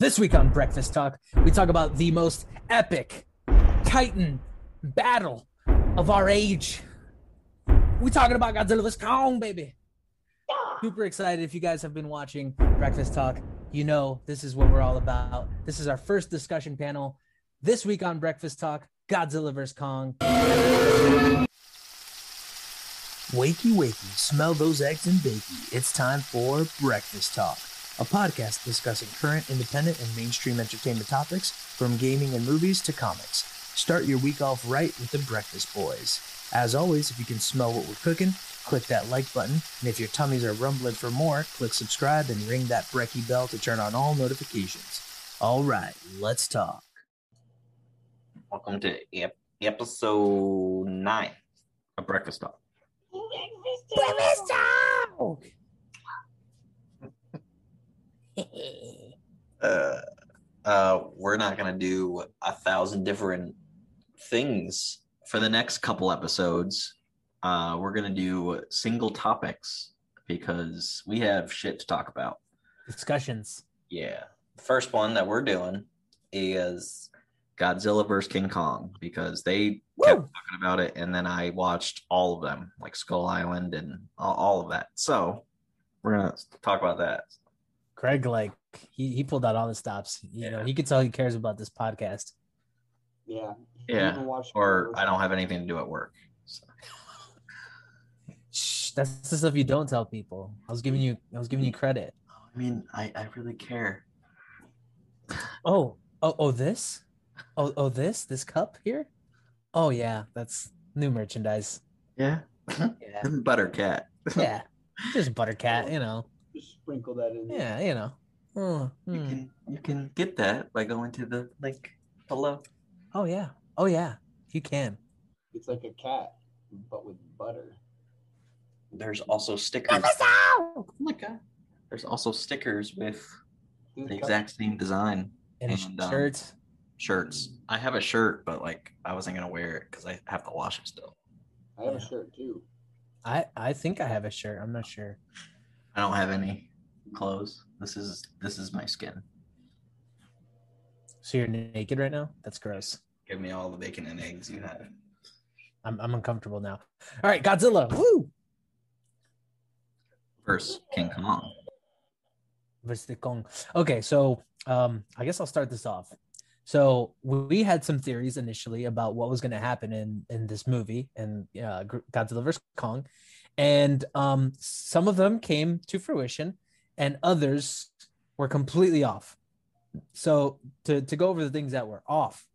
This week on Breakfast Talk, we talk about the most epic Titan battle of our age. We talking about Godzilla vs Kong, baby. Super excited. If you guys have been watching Breakfast Talk, you know this is what we're all about. This is our first discussion panel this week on Breakfast Talk. Godzilla vs Kong. Wakey, wakey, smell those eggs and bakey. It's time for Breakfast Talk, a podcast discussing current, independent, and mainstream entertainment topics from gaming and movies to comics. Start your week off right with the Breakfast Boys. As always, if you can smell what we're cooking, click that like button. And if your tummies are rumbling for more, click subscribe and ring that Brecky bell to turn on all notifications. All right, let's talk. Welcome to ep- episode nine of Breakfast Talk. Breakfast Talk! Uh, uh, we're not gonna do a thousand different things for the next couple episodes. Uh, we're gonna do single topics because we have shit to talk about. Discussions. Yeah, the first one that we're doing is Godzilla vs King Kong because they kept Woo! talking about it, and then I watched all of them, like Skull Island and all, all of that. So we're gonna talk about that. Craig, like, he, he pulled out all the stops. You know, he could tell he cares about this podcast. Yeah. Yeah, Or I don't have anything to do at work. So. Shh, that's the stuff you don't tell people. I was giving you I was giving you credit. I mean, I, I really care. Oh, oh, oh, this? Oh, oh, this? This cup here? Oh yeah, that's new merchandise. Yeah, Yeah. butter cat. Yeah. Just buttercat, you know. Just sprinkle that in. there. Yeah, you know. Oh, You hmm. can you can get that by going to the link below. oh yeah. Oh yeah. You can. It's like a cat, but with butter. There's also stickers. Oh my god. There's also stickers with This the exact same design And, And, um, shirts. shirts. I have a shirt, but like I wasn't gonna wear it because I have to wash it still. I have yeah. a shirt too. I I think I have a shirt. I'm not sure. I don't have any clothes. This is this is my skin. So you're naked right now? That's gross. Give me all the bacon and eggs you have. I'm I'm uncomfortable now. All right, Godzilla. Woo! First, King Kong. versus the Kong. Okay, so um, I guess I'll start this off. So we had some theories initially about what was going to happen in in this movie and uh, Godzilla vs Kong, and um, some of them came to fruition, and others were completely off. So to to go over the things that were off,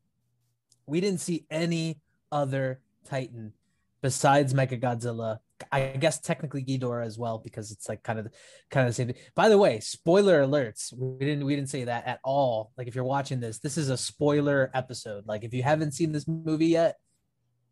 we didn't see any other Titan besides Mechagodzilla. I guess technically Ghidorah as well because it's like kind of kind of the same thing. By the way, spoiler alerts. We didn't we didn't say that at all. Like if you're watching this, this is a spoiler episode. Like if you haven't seen this movie yet,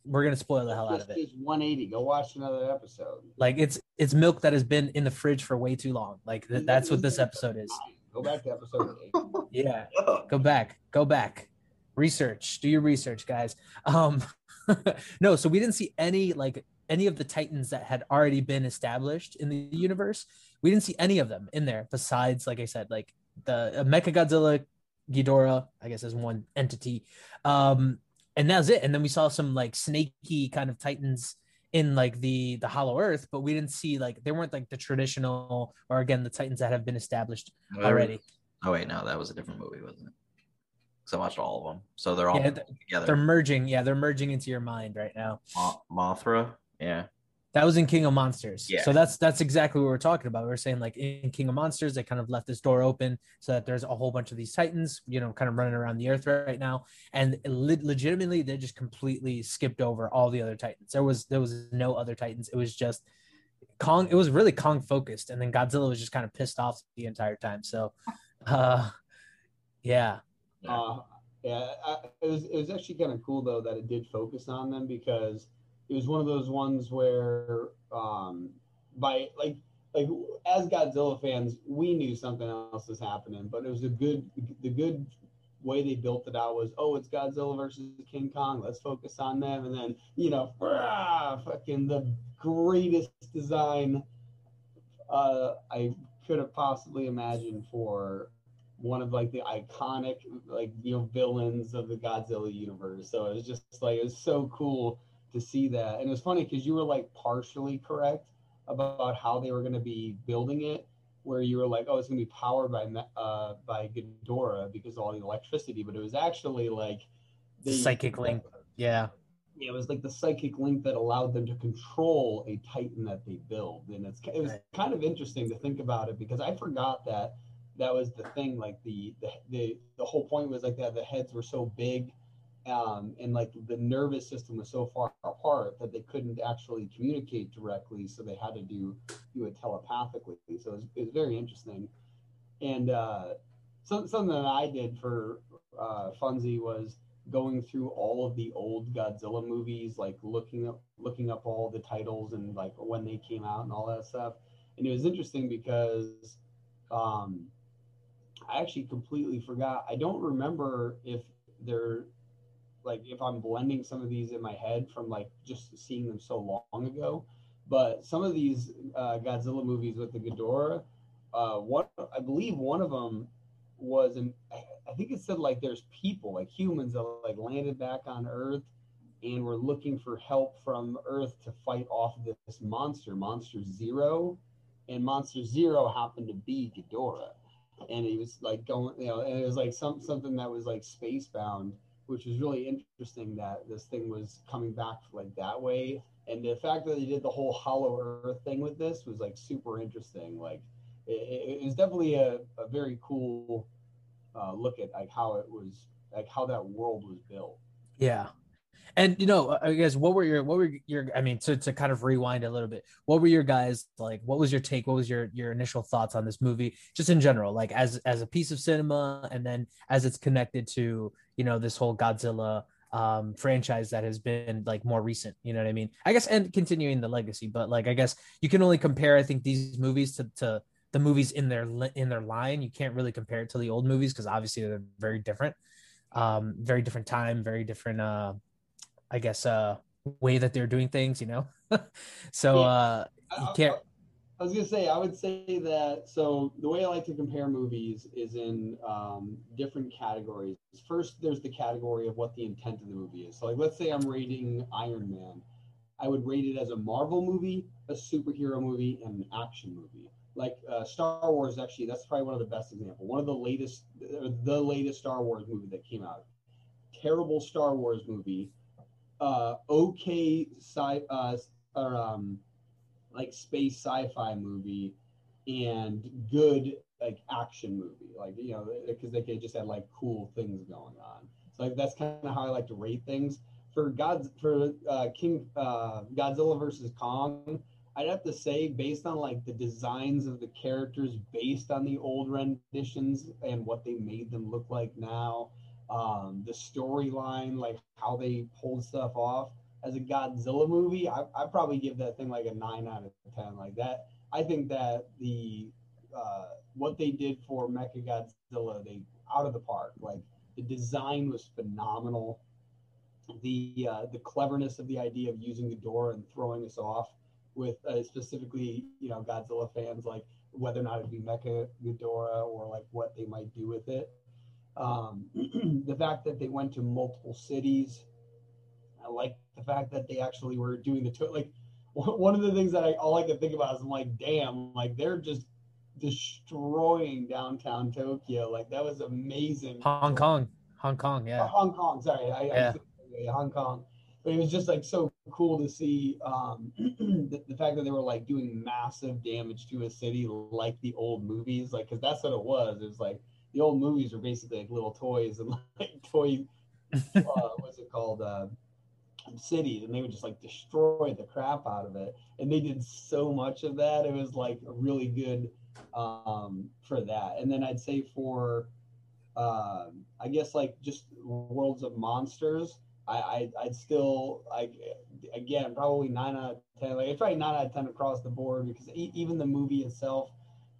we're gonna spoil the hell out of it. is 180. Go watch another episode. Like it's it's milk that has been in the fridge for way too long. Like th- that's what this episode is. Go back to episode eight. Yeah. Go back. Go back. Research. Do your research, guys. Um no, so we didn't see any like any of the titans that had already been established in the universe. We didn't see any of them in there besides like I said like the uh, Mecha Godzilla Ghidorah, I guess as one entity. Um and that's it. And then we saw some like snaky kind of titans in like the the hollow earth but we didn't see like they weren't like the traditional or again the titans that have been established already Oh wait, no, that was a different movie, wasn't it? Because I watched all of them, so they're all Yeah, th- together. they're merging yeah they're merging into your mind right now Mo- Mothra, yeah, that was in king of monsters. Yeah. so that's that's exactly what we're talking about. We are saying like in king of monsters they kind of left this door open so that there's a whole bunch of these titans you know kind of running around the earth right now. And le- legitimately they just completely skipped over all the other titans. There was there was no other titans. It was just kong it was really kong focused. And then godzilla was just kind of pissed off the entire time. So uh yeah. Uh, yeah, I, it was it was actually kind of cool though that it did focus on them because it was one of those ones where um by like like as Godzilla fans we knew something else was happening, but it was a good the good way they built it out was oh it's Godzilla versus King Kong let's focus on them and then you know rah, fucking the greatest design uh, I could have possibly imagined for one of like the iconic like you know villains of the Godzilla universe. So it was just like it was so cool to see that, and it was funny because you were like partially correct about how they were going to be building it, where you were like, oh, it's going to be powered by uh, by Ghidorah because of all the electricity, but it was actually like the psychic link. Yeah. Yeah, it was like the psychic link that allowed them to control a Titan that they build, and it's it was kind of interesting to think about it because I forgot that that was the thing. Like the the the, the whole point was like that the heads were so big, um, and like the nervous system was so far apart that they couldn't actually communicate directly. So they had to do do it telepathically. So it was, it was very interesting, and uh, so, something that I did for uh, was going through all of the old Godzilla movies, like looking up looking up all the titles and like when they came out and all that stuff. And it was interesting because um, I actually completely forgot. I don't remember if they're like if I'm blending some of these in my head from like just seeing them so long ago. But some of these uh, Godzilla movies with the Ghidorah, uh, one I believe one of them was an I think it said like there's people like humans that like landed back on Earth and were looking for help from Earth to fight off this monster, Monster Zero, and Monster Zero happened to be Ghidorah. And he was like going, you know, and it was like some something that was like space bound, which was really interesting that this thing was coming back like that way. And the fact that they did the whole Hollow Earth thing with this was like super interesting. Like it, it was definitely a, a very cool uh, look at like how it was, like how that world was built. Yeah, and you know, I guess what were your what were your I mean to to kind of rewind a little bit. What were your guys like what was your take? What was your your initial thoughts on this movie just in general, like as as a piece of cinema and then as it's connected to, you know, this whole Godzilla um franchise that has been like more recent, you know what I mean? I guess and continuing the legacy, but like I guess you can only compare I think these movies to to the movies in their in their line. You can't really compare it to the old movies because obviously they're very different. Um very different time, very different uh I guess, uh, way that they're doing things, you know? so, uh, you can't. I, was gonna say, I would say that. So the way I like to compare movies is in um, different categories. First, there's the category of what the intent of the movie is. So, like, let's say I'm rating Iron Man. I would rate it as a Marvel movie, a superhero movie, and an action movie. Like uh, Star Wars, actually, that's probably one of the best examples. One of the latest, the latest Star Wars movie that came out. Terrible Star Wars movie uh, okay sci uh, or um, like space sci-fi movie and good like action movie like you know because they just had like cool things going on. So like that's kind of how i like to rate things. For god's for uh king uh godzilla versus kong i'd have to say based on like the designs of the characters based on the old renditions and what they made them look like now um, the storyline, like how they pulled stuff off. As a Godzilla movie, I I probably give that thing like a nine out of ten. Like that, I think that the uh, what they did for Mecha Godzilla, they out of the park. Like the design was phenomenal. The uh, the cleverness of the idea of using the Ghidorah and throwing us off with uh, specifically, you know, Godzilla fans, like whether or not it'd be Mecha Ghidorah or like what they might do with it. Um, the fact that they went to multiple cities. I like the fact that they actually were doing the to- like one of the things that I all I can think about is I'm like, damn, like they're just destroying downtown Tokyo. Like that was amazing. Hong Kong, Hong Kong, yeah. Hong Kong. Sorry, I, yeah. I, Hong Kong. But it was just like so cool to see um, the, the, fact that they were like doing massive damage to a city like the old movies, like because that's what it was. It was like the old movies were basically like little toys and like toy uh, what's it called uh, cities and they would just like destroy the crap out of it. And they did so much of that it was like really good um, for that. And then i'd say for uh, i guess like just worlds of monsters I, I would still like again probably nine out of ten like it's probably nine out of ten across the board because e- even the movie itself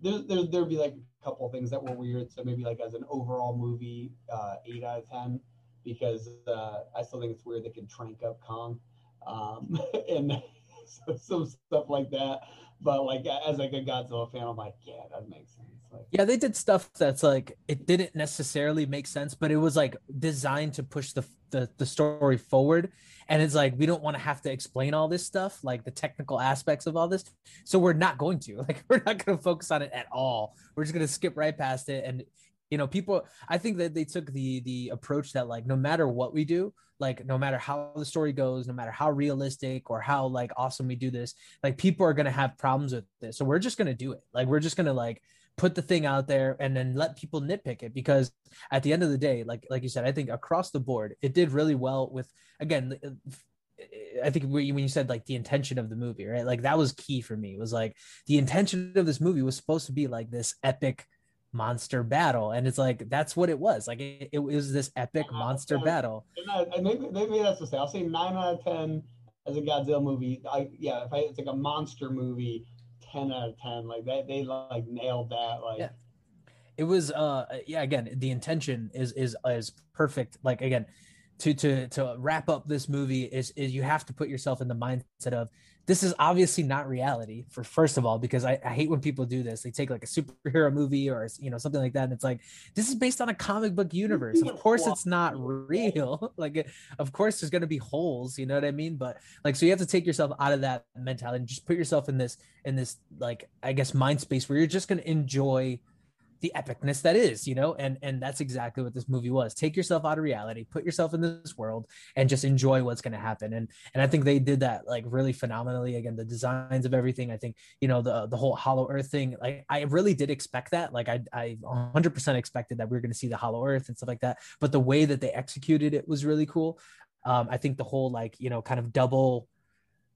there, there there'd be like couple things that were weird. So maybe like as an overall movie, uh, eight out of ten, because uh, I still think it's weird they could trank up Kong, um, and some stuff like that. But like as like a Godzilla fan, I'm like, yeah, that makes sense. Like, Yeah, they did stuff that's like it didn't necessarily make sense, but it was like designed to push the the, the story forward. And it's like we don't want to have to explain all this stuff, like the technical aspects of all this. So we're not going to. Like we're not going to focus on it at all. We're just going to skip right past it. And you know, people I think that they took the the approach that like no matter what we do, like no matter how the story goes, no matter how realistic or how like awesome we do this, like people are going to have problems with this. So we're just going to do it. Like we're just going to like put the thing out there and then let people nitpick it because at the end of the day like like you said i think across the board it did really well with again i think when you said like the intention of the movie right? Like that was key for me. It was like the intention of this movie was supposed to be like this epic monster battle. And it's like that's what it was. Like it, it was this epic uh-huh. monster battle. and, I, and maybe, maybe that's to say i'll say 9 out of 10 as a godzilla movie. I, yeah if I, it's like a monster movie 10 out of 10 like they, they like nailed that like yeah. it was uh yeah again the intention is is is perfect like again to to to wrap up this movie is is you have to put yourself in the mindset of this is obviously not reality for first of all because I, I, hate when people do this. They take like a superhero movie or you know something like that and it's like this is based on a comic book universe. Of course it's not real. Like of course there's going to be holes you know what i mean? But like so you have to take yourself out of that mentality and just put yourself in this in this like i guess mind space where you're just going to enjoy the epicness that is you know and and that's exactly what this movie was. Take yourself out of reality put yourself in this world and just enjoy what's going to happen. And and i think they did that like really phenomenally. Again the designs of everything i think you know the the whole hollow earth thing like i really did expect that. Like i i 100% expected that we were going to see the hollow earth and stuff like that. But the way that they executed it was really cool. Um i think the whole like you know kind of double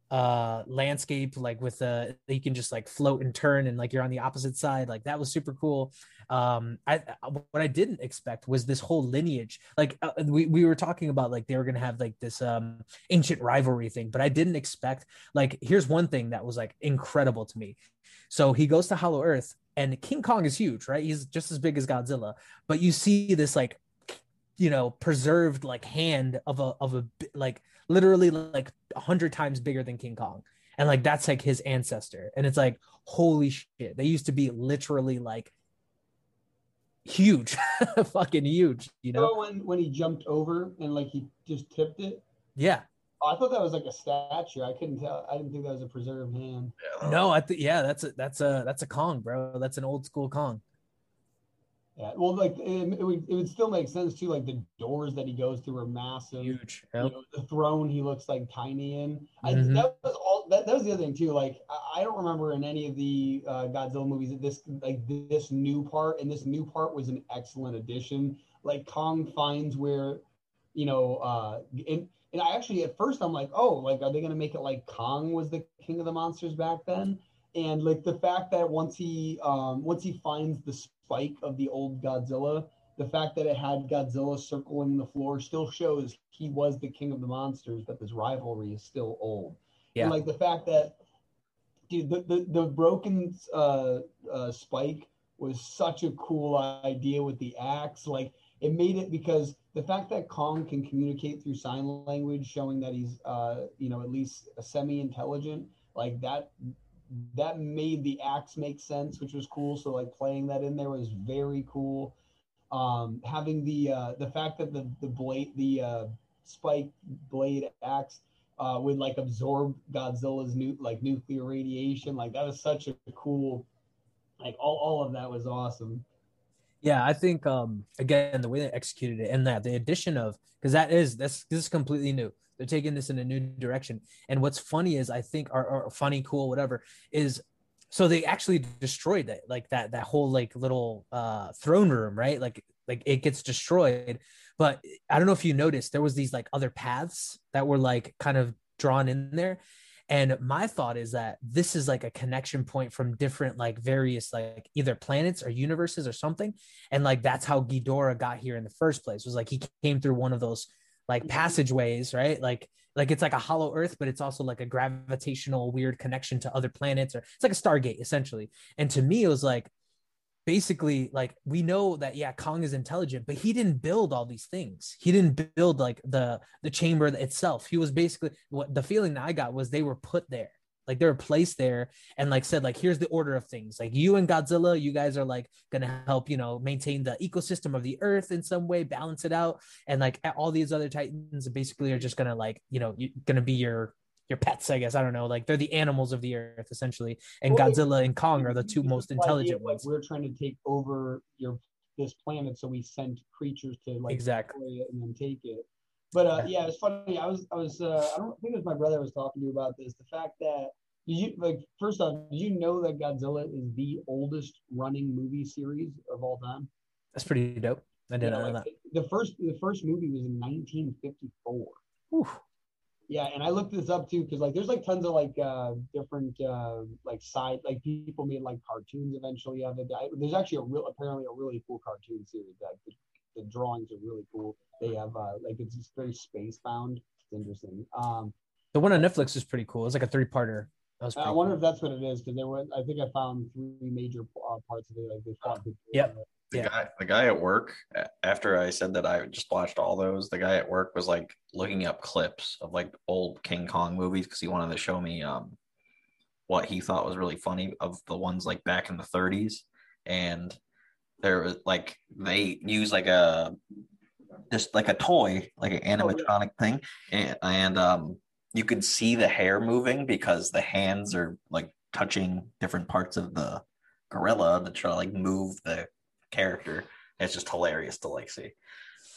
uh landscape like with uh you can just like float and turn and like you're on the opposite side like that was super cool. Um i what i didn't expect was this whole lineage like uh, we, we were talking about like they were gonna have like this um ancient rivalry thing but i didn't expect like here's one thing that was like incredible to me. So he goes to hollow earth and king kong is huge right? He's just as big as godzilla but you see this like you know preserved like hand of a of a like literally like a hundred times bigger than King Kong. And like that's like his ancestor. And it's like, holy shit. They used to be literally like huge, fucking huge, you know? Oh, when when he jumped over and like he just tipped it. Yeah. Oh, I thought that was like a statue. I couldn't tell. I didn't think that was a preserved hand. No, I think yeah, that's a that's a that's a Kong, bro. That's an old school Kong. Yeah, well, like it, it, would, it would still make sense too. Like the doors that he goes through are massive, huge. Yep. You know, the throne he looks like tiny in. I, mm-hmm. that was all. That, that was the other thing too. Like I, I don't remember in any of the uh, Godzilla movies that this like this new part, and this new part was an excellent addition. Like Kong finds where, you know, uh, and and I actually at first I'm like, oh, like are they gonna make it like Kong was the king of the monsters back then? And like the fact that once he um once he finds the spike of the old Godzilla, the fact that it had Godzilla circling the floor still shows he was the king of the monsters, but this rivalry is still old. Yeah. And like the fact that, dude, the, the, the broken uh, uh, spike was such a cool idea with the axe. Like it made it because the fact that Kong can communicate through sign language, showing that he's, uh, you know, at least semi intelligent, like that that made the axe make sense, which was cool. So like playing that in there was very cool. Um, having the uh, the fact that the the blade the uh, spike blade axe uh, would like absorb Godzilla's new like nuclear radiation, like that was such a cool. Like all, all of that was awesome. Yeah, I think um again the way they executed it and that the addition of because that is that's this is completely new they're taking this in a new direction. And what's funny is I think are, funny, cool, whatever is so they actually destroyed that like that that whole like little uh throne room, right? Like like it gets destroyed. But I don't know if you noticed there was these like other paths that were like kind of drawn in there. And my thought is that this is like a connection point from different, like various, like either planets or universes or something. And like that's how Ghidorah got here in the first place. Was like he came through one of those like mm-hmm. passageways, right? Like like it's like a hollow earth, but it's also like a gravitational weird connection to other planets, or it's like a stargate essentially. And to me, it was like basically like we know that yeah kong is intelligent but he didn't build all these things he didn't build like the the chamber itself he was basically what the feeling that i got was they were put there like they were placed there and like said like here's the order of things. Like you and godzilla you guys are like gonna help you know maintain the ecosystem of the earth in some way balance it out. And like all these other titans basically are just gonna like you know you, gonna be your your pets i guess. I don't know. Like they're the animals of the earth essentially. And Well, godzilla and kong are the two most intelligent ones. We're trying to take over your this planet, so we send creatures to like Exactly. it and then take it. But uh, yeah, it's funny. I was I was uh, I don't think it was my brother I was talking to you about this. The fact that did you like first off, did you know that Godzilla is the oldest running movie series of all time? that's pretty dope i didn't know that The first the first movie was in 1954. Whew. Yeah, and I looked this up too because like there's like tons of like uh different uh like side like people made like cartoons eventually of it. I, there's actually a real apparently a really cool cartoon series that the, the drawings are really cool. They have uh like it's just very space bound. It's interesting. Um, the one on netflix is pretty cool it's like a three-parter I wonder cool. if that's what it is because there were I think I found three major uh, parts of it like they fought. the- Yep. The Yeah. guy, the guy at work, after I said that I just watched all those, the guy at work was like looking up clips of like old King Kong movies because he wanted to show me um what he thought was really funny of the ones like back in the 30s, and there was like they use like a just like a toy, like an animatronic thing, and, and um you could see the hair moving because the hands are like touching different parts of the gorilla to try to like move the character. It's just hilarious to like see.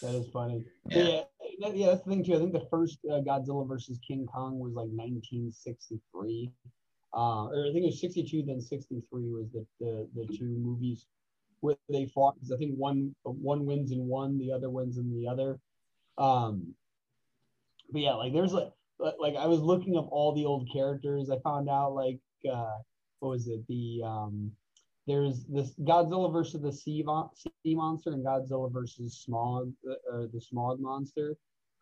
That is funny. Yeah. Yeah, yeah, that's the thing too. I think the first uh, Godzilla versus King Kong was like 1963, uh, or I think it was 62, then 63 was the the, the two movies where they fought because I think one one wins in one, the other wins in the other. Um, but yeah, like there's like like I was looking up all the old characters. I found out like uh, what was it the um there's this Godzilla versus the sea, sea monster and Godzilla versus Smog uh, or the Smog monster.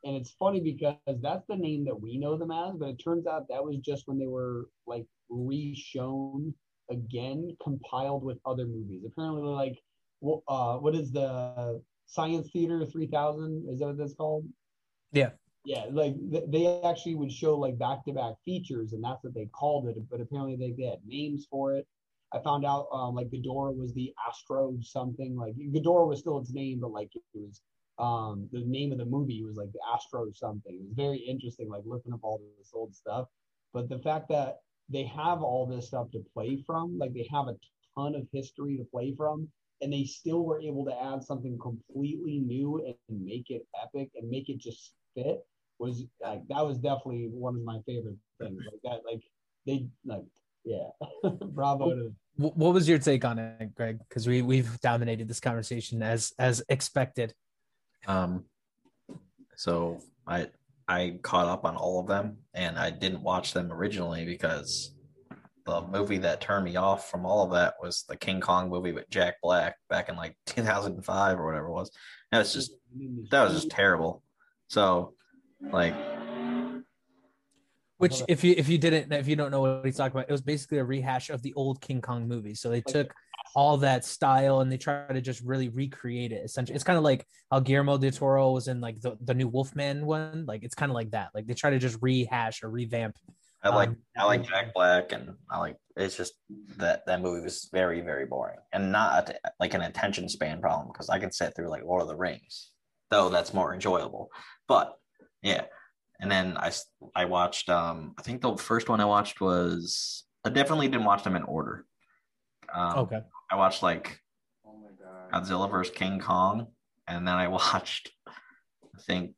And it's funny because that's the name that we know them as, but it turns out that was just when they were like re-shown again, compiled with other movies. Apparently, like, wh- uh, what is the Science Theater 3000? Is that what that's called? Yeah. Yeah, like th- they actually would show like back-to-back features, and that's what they called it. But apparently, they, they had names for it. I found out um, like Ghidorah was the Astro something. Like Ghidorah was still its name, but like it was um, the name of the movie was like the Astro something. It was very interesting, like looking up all this old stuff. But the fact that they have all this stuff to play from, like they have a ton of history to play from, and they still were able to add something completely new and make it epic and make it just fit was like that was definitely one of my favorite things. Like that, like they like yeah, bravo to what was your take on it greg? Because we we've dominated this conversation as as expected. Um, so I I caught up on all of them, and I didn't watch them originally because the movie that turned me off from all of that was the King Kong movie with Jack Black back in like 2005 or whatever it was. That was just that was just terrible. So, like, Which, if you if you didn't if you don't know what he's talking about, it was basically a rehash of the old King Kong movie. So they took all that style and they try to just really recreate it. Essentially, it's kind of like how Guillermo del Toro was in like the, the new Wolfman one. Like it's kind of like that. Like they try to just rehash or revamp. I like Um, I like Jack Black, and I like it's just that that movie was very very boring, and not a- like an attention span problem because I can sit through like Lord of the Rings, though that's more enjoyable. But yeah, and then i i watched um I think the first one I watched was I definitely didn't watch them in order. Um, Okay. I watched like Oh my god. Godzilla vs King Kong, and then I watched I think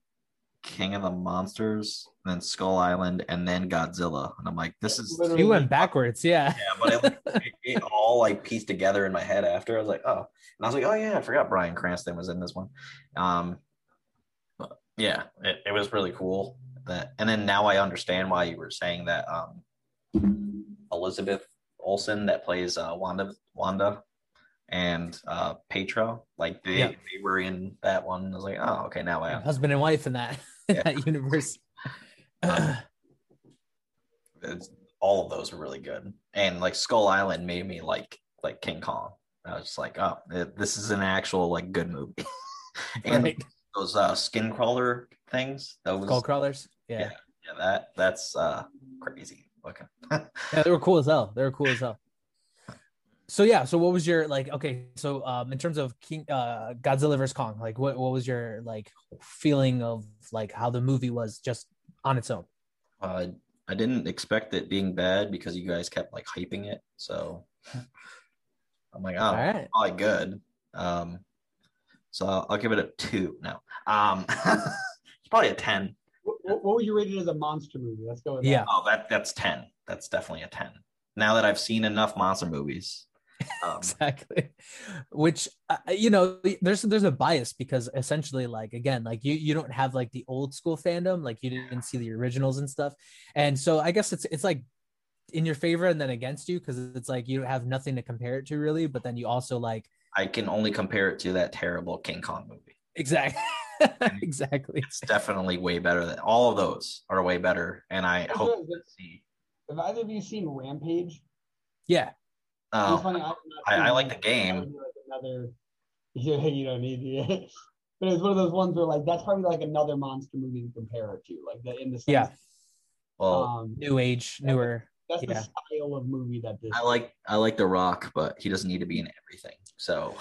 King of the Monsters, then Skull Island, and then Godzilla, and I'm like, this is You went backwards, yeah. yeah, but it, it, it all like pieced together in my head after. I was like, oh, and I was like, oh yeah, I forgot Bryan Cranston was in this one. Um, but yeah, it, it was really cool. That and then now I understand why you were saying that. Um, Elizabeth Olsen that plays uh, Wanda, Wanda, and uh, Pietro, like they Yeah. they were in that one. I was like, oh, okay, now I have Husband and wife in that in Yeah. that universe. Um, it's, all of those were really good. And like Skull Island made me like like King Kong. I was just like, oh, it- this is an actual like good movie. and right. those uh, skin crawler things, those Skull crawlers. Yeah. Yeah. yeah, that that's uh crazy. Okay. Yeah, they were cool as hell. They were cool as hell. So yeah, so what was your like? Okay, so um, in terms of King uh, Godzilla vs Kong, like what what was your like feeling of like how the movie was just on its own? Uh, I didn't expect it being bad because you guys kept like hyping it. So I'm like, oh, All right. probably good. Um, so I'll, I'll give it a two now. Um, it's probably a ten. What, what would you rate it as a monster movie? Let's go with Yeah. Oh, that that's ten. That's definitely a ten. Now that I've seen enough monster movies, um, exactly which uh, you know there's there's a bias because essentially like again like you you don't have like the old school fandom like you didn't see the originals and stuff and so i guess it's it's like in your favor and then against you because it's like you don't have nothing to compare it to really but then you also like I can only compare it to that terrible King Kong movie. exactly exactly It's definitely way better than all of those are way better, and I That's hope to see. Have either of you seen Rampage? yeah It's Oh, funny. I've I- like the game. That would be like another. You don't need it. But it's one of those ones where like that's probably like another monster movie to compare it to, like the in the sense, Yeah. well, Um, new age newer that's yeah. the style of movie that this. I like I like The Rock, but he doesn't need to be in everything. So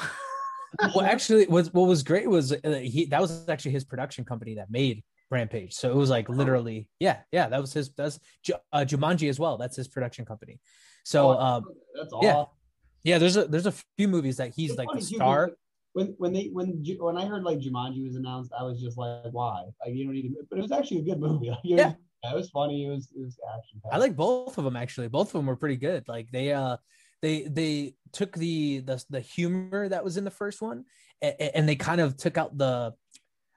well actually was what was great was uh, he that was actually his production company that made rampage so it was like literally yeah yeah that was his that's uh, jumanji as well that's his production company so Oh, um that's yeah. all. yeah there's a there's a few movies that he's It's like the star because When when they when when I heard like Jumanji was announced, I was just like, why? Like you don't need to. But it was actually a good movie. Like, it Yeah. was, it was funny. It was it was action. I like both of them actually. Both of them were pretty good. Like they uh they they took the the the humor that was in the first one and, and they kind of took out the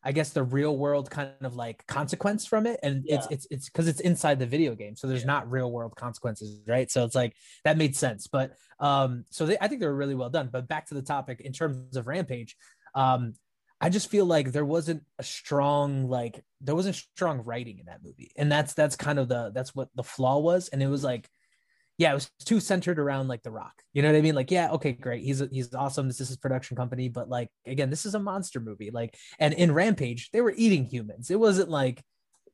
I guess the real world kind of like consequence from it. And it's it's it's because it's inside the video game. So there's Yeah. not real world consequences right? So it's like that made sense. But um so they, I think they were really well done. But back to the topic in terms of Rampage um I just feel like there wasn't a strong like there wasn't strong writing in that movie, and that's that's kind of the that's what the flaw was, and it was like, yeah, it was too centered around like The Rock. You know what I mean? Like, yeah, okay, great, he's he's awesome. This is his production company, but like again, this is a monster movie. Like, and in Rampage, they were eating humans. It wasn't like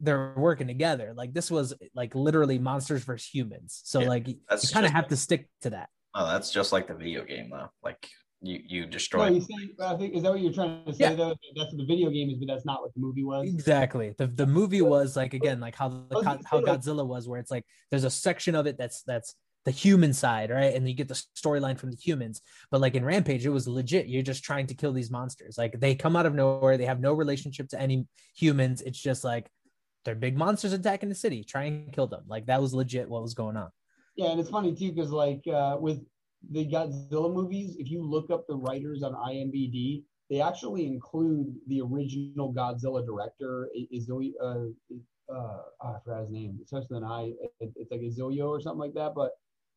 they're working together. Like this was like literally monsters versus humans. So Yeah, like you kind of have to stick to that. oh, that's just like the video game though. Like you you No, destroy. you see, I think is that what you're trying to say Yeah. though? That's what the video game is, but that's not what the movie was. Exactly. The the movie was like again like how the, I was gonna how Godzilla was where it's like there's a section of it that's that's the human side, right? And you get the storyline from the humans. But like in Rampage, it was legit. You're just trying to kill these monsters. Like they come out of nowhere. They have no relationship to any humans. It's just like they're big monsters attacking the city. Try and kill them. Like that was legit what was going on. Yeah, and it's funny too because like uh, with the Godzilla movies, if you look up the writers on IMDb, they actually include the original Godzilla director, I- Izuyo. Uh, uh, I forgot his name. It starts with an I. It's like Izuyo or something like that. But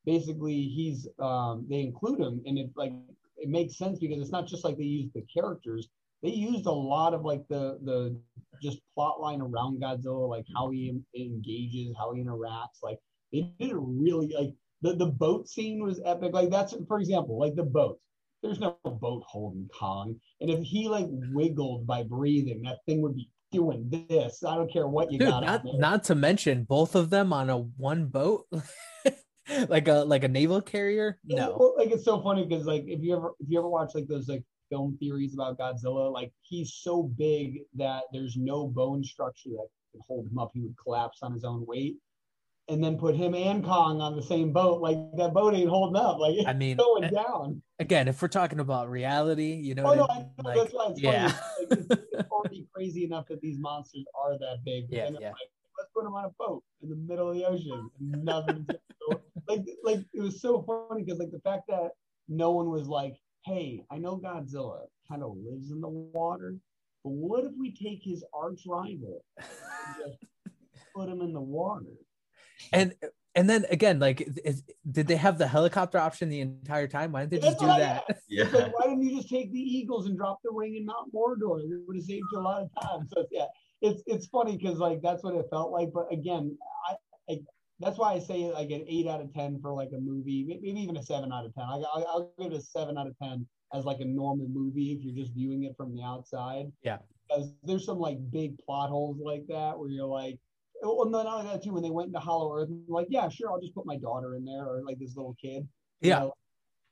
basically, he's um, they include him, and it like it makes sense because it's not just like they use the characters. They used a lot of like the the just plot line around Godzilla, like how he engages, how he interacts. Like they did a really like the, the boat scene was epic. Like that's for example, like the boat. There's no boat holding Kong. And if he like wiggled by breathing, that thing would be doing this. I don't care what you Dude, got not not to mention both of them on a one boat. like a like a naval carrier. No. well, like it's so funny because like if you ever if you ever watch like those like film theories about Godzilla, like he's so big that there's no bone structure that could hold him up. He would collapse on his own weight. And then put him and Kong on the same boat. Like that boat ain't holding up. Like it's I mean, going eh, down. again, if we're talking about reality, you know, Oh no, I I mean? know, Like, that's why it's yeah. funny. Like, it's, it's already crazy enough that these monsters are that big. Yeah, yeah. like, let's put them on a boat in the middle of the ocean. Nothing. like, like it was so funny because like the fact that no one was like, "Hey, I know Godzilla kind of lives in the water, but what if we take his arch rival and just put him in the water?" And and then again, like, is, did they have the helicopter option the entire time? Why didn't they just do that? Yeah. Why didn't you just take the Eagles and drop the ring in Mount Mordor? It would have saved you a lot of time. So yeah, it's it's funny because like that's what it felt like. But again, I, I that's why I say like an eight out of ten for like a movie, maybe even a seven out of ten. I, I'll, I'll give it a seven out of ten as like a normal movie if you're just viewing it from the outside. Yeah. Because there's some like big plot holes like that where you're like, Oh, well, no, not only that too. When they went into Hollow Earth, like, yeah, sure, I'll just put my daughter in there, or like this little kid. you Yeah. know?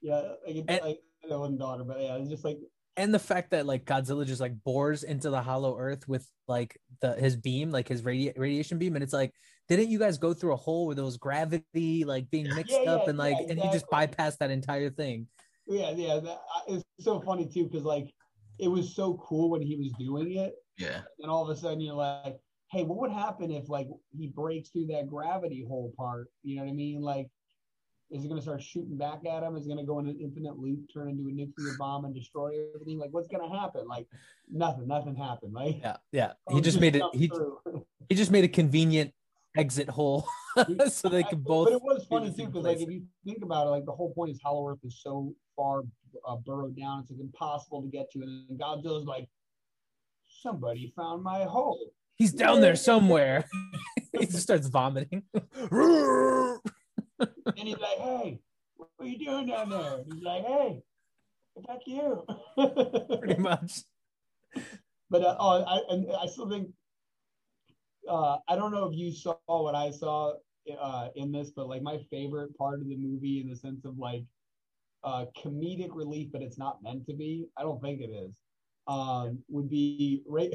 yeah, like, it, And- like it wasn't daughter, but yeah, it's just like and the fact that like Godzilla just like bores into the hollow earth with like the his beam, like his radi- radiation beam, and it's like, didn't you guys go through a hole where there was gravity like being mixed Yeah, up yeah, and like yeah, and he just exactly. bypassed that entire thing? Yeah, yeah. That, it's so funny too because like it was so cool when he was doing it, Yeah. and all of a sudden you're like, hey, what would happen if like he breaks through that gravity hole part? You know what I mean? Like, is it gonna start shooting back at him? Is it gonna go in an infinite loop, turn into a nuclear bomb, and destroy everything? Like, what's gonna happen? Like, nothing. Nothing happened. Like, Yeah, yeah. oh, He just made it. He he just made a convenient exit hole so they could both. But it was funny too because like if you think about it, like the whole point is Hollow Earth is so far uh, burrowed down, it's like impossible to get to, and Godzilla's like, somebody found my hole. He's down there somewhere. he just starts vomiting. And he's like, hey, what are you doing down there? He's like, hey, fuck you. Pretty much. but uh, oh, I, and I still think, uh, I don't know if you saw what I saw uh, in this, but like my favorite part of the movie in the sense of like uh, comedic relief, but it's not meant to be. I don't think it is. Um, would be right,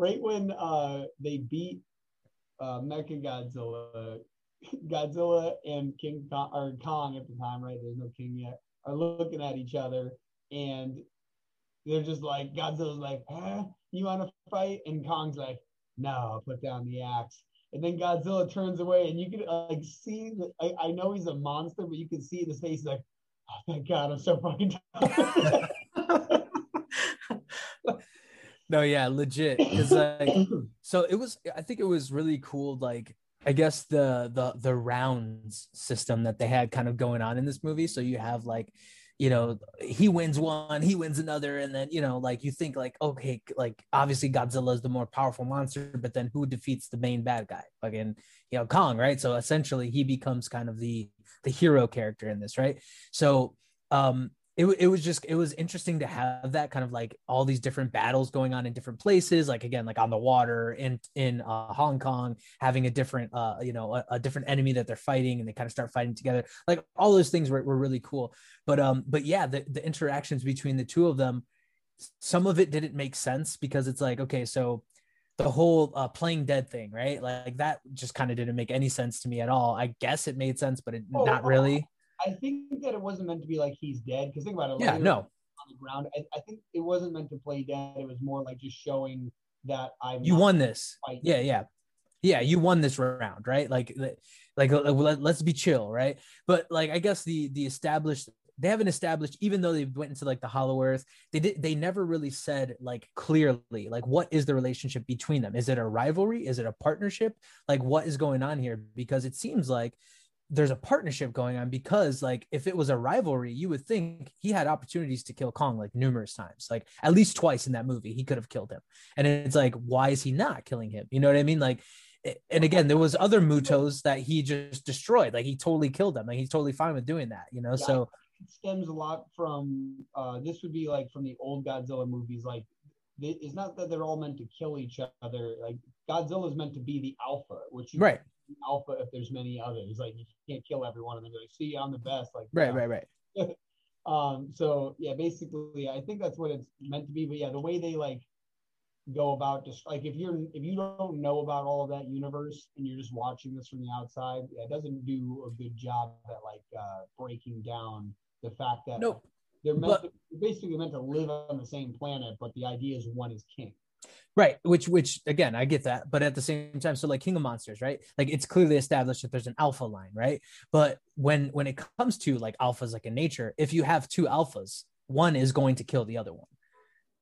right when uh, they beat uh, Mecha Godzilla, Godzilla and King Kong, or Kong at the time, right? There's no King yet. Are looking at each other, and they're just like Godzilla's like, huh? You want to fight? And Kong's like, no, put down the axe. And then Godzilla turns away, and you can uh, like see. The, I, I know he's a monster, but you can see in his face like, oh, thank God, I'm so fucking tired. No, yeah, legit. Because like, so it was. I think it was really cool. Like, I guess the the the rounds system that they had kind of going on in this movie. So you have like, you know, he wins one, he wins another, and then you know, like you think like, okay, like obviously Godzilla is the more powerful monster, but then who defeats the main bad guy? Fucking, you know, Kong, right? So essentially, he becomes kind of the the hero character in this, right? So, um, it, it was just it was interesting to have that kind of like all these different battles going on in different places like again like on the water in in uh, hong kong having a different uh you know a, a different enemy that they're fighting and they kind of start fighting together. Like all those things were, were really cool. But um but yeah the, the interactions between the two of them some of it didn't make sense because it's like okay so the whole uh, playing dead thing right? Like that just kind of didn't make any sense to me at all. I guess it made sense but it Oh, not really I think that it wasn't meant to be like he's dead. Because think about it. yeah no On the ground, I, I think it wasn't meant to play dead. It was more like just showing that I'm. you won this fighting. yeah yeah yeah you won this round right like like uh, let, let's be chill right but like i guess the the established they haven't established even though they went into like the hollow earth they did they never really said like clearly like what is the relationship between them is it a rivalry is it a partnership like what is going on here because it seems like there's a partnership going on because like if it was a rivalry you would think he had opportunities to kill kong like numerous times like at least twice in that movie he could have killed him and it's like why is he not killing him you know what i mean like and again there was other MUTOs that he just destroyed like he totally killed them like he's totally fine with doing that you know Yeah. so It stems a lot from. Uh, this would be like from the old Godzilla movies. Like, it's not that they're all meant to kill each other. Like Godzilla is meant to be the alpha, which you right alpha if there's many others. Like you can't kill everyone and then be like, see, I'm the best. Like right yeah. right right Um, so yeah, basically, I think that's what it's meant to be. But yeah, the way they like go about just like if you're if you don't know about all of that universe and you're just watching this from the outside, yeah, it doesn't do a good job at like uh, breaking down the fact that nope they're meant but- to, they're basically meant to live on the same planet, but the idea is one is king. Right, which which again I get that, but at the same time, so like King of Monsters, right? Like it's clearly established that there's an alpha line, right? But when when it comes to like alphas, like in nature, if you have two alphas, one is going to kill the other one.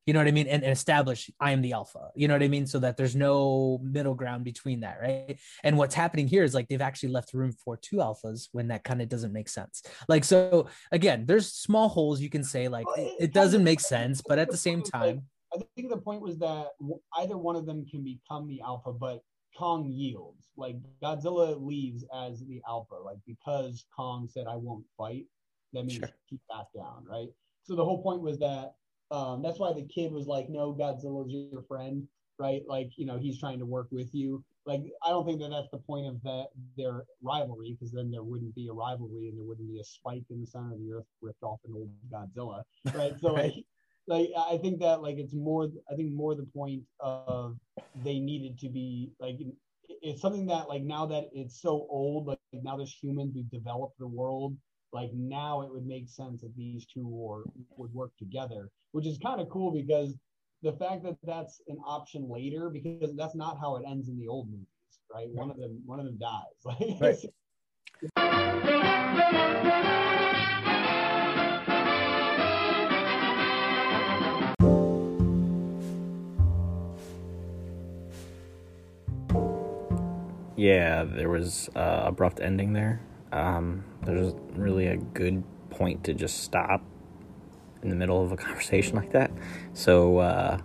You know what I mean? And, and establish I am the alpha. You know what I mean? So that there's no middle ground between that, right? And what's happening here is like they've actually left room for two alphas when that kind of doesn't make sense. Like so again, there's small holes you can say like it, it doesn't make sense, but at the same time, I think the point was that either one of them can become the alpha, but Kong yields. Like Godzilla leaves as the alpha, like because Kong said, "I won't fight." That means Sure. keep back down, right? So the whole point was that um, that's why the kid was like, "No, Godzilla's your friend," right? Like you know he's trying to work with you. Like I don't think that that's the point of that their rivalry because then there wouldn't be a rivalry and there wouldn't be a spike in the center of the earth ripped off an old Godzilla, right? So Right. like like I think that like it's more I think more the point of they needed to be like it's something that like now that it's so old like now there's humans who developed the world like now it would make sense that these two or would work together which is kind of cool because the fact that that's an option later because that's not how it ends in the old movies right one of them one of them dies like Right. yeah, there was uh, abrupt ending there. Um, there's really a good point to just stop in the middle of a conversation like that. So, uh,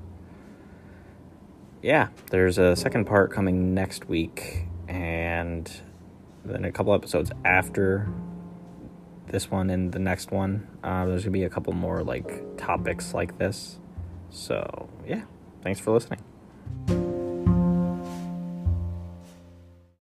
yeah, there's a second part coming next week, and then a couple episodes after this one and the next one. Uh, there's gonna be a couple more like topics like this. So, yeah, thanks for listening.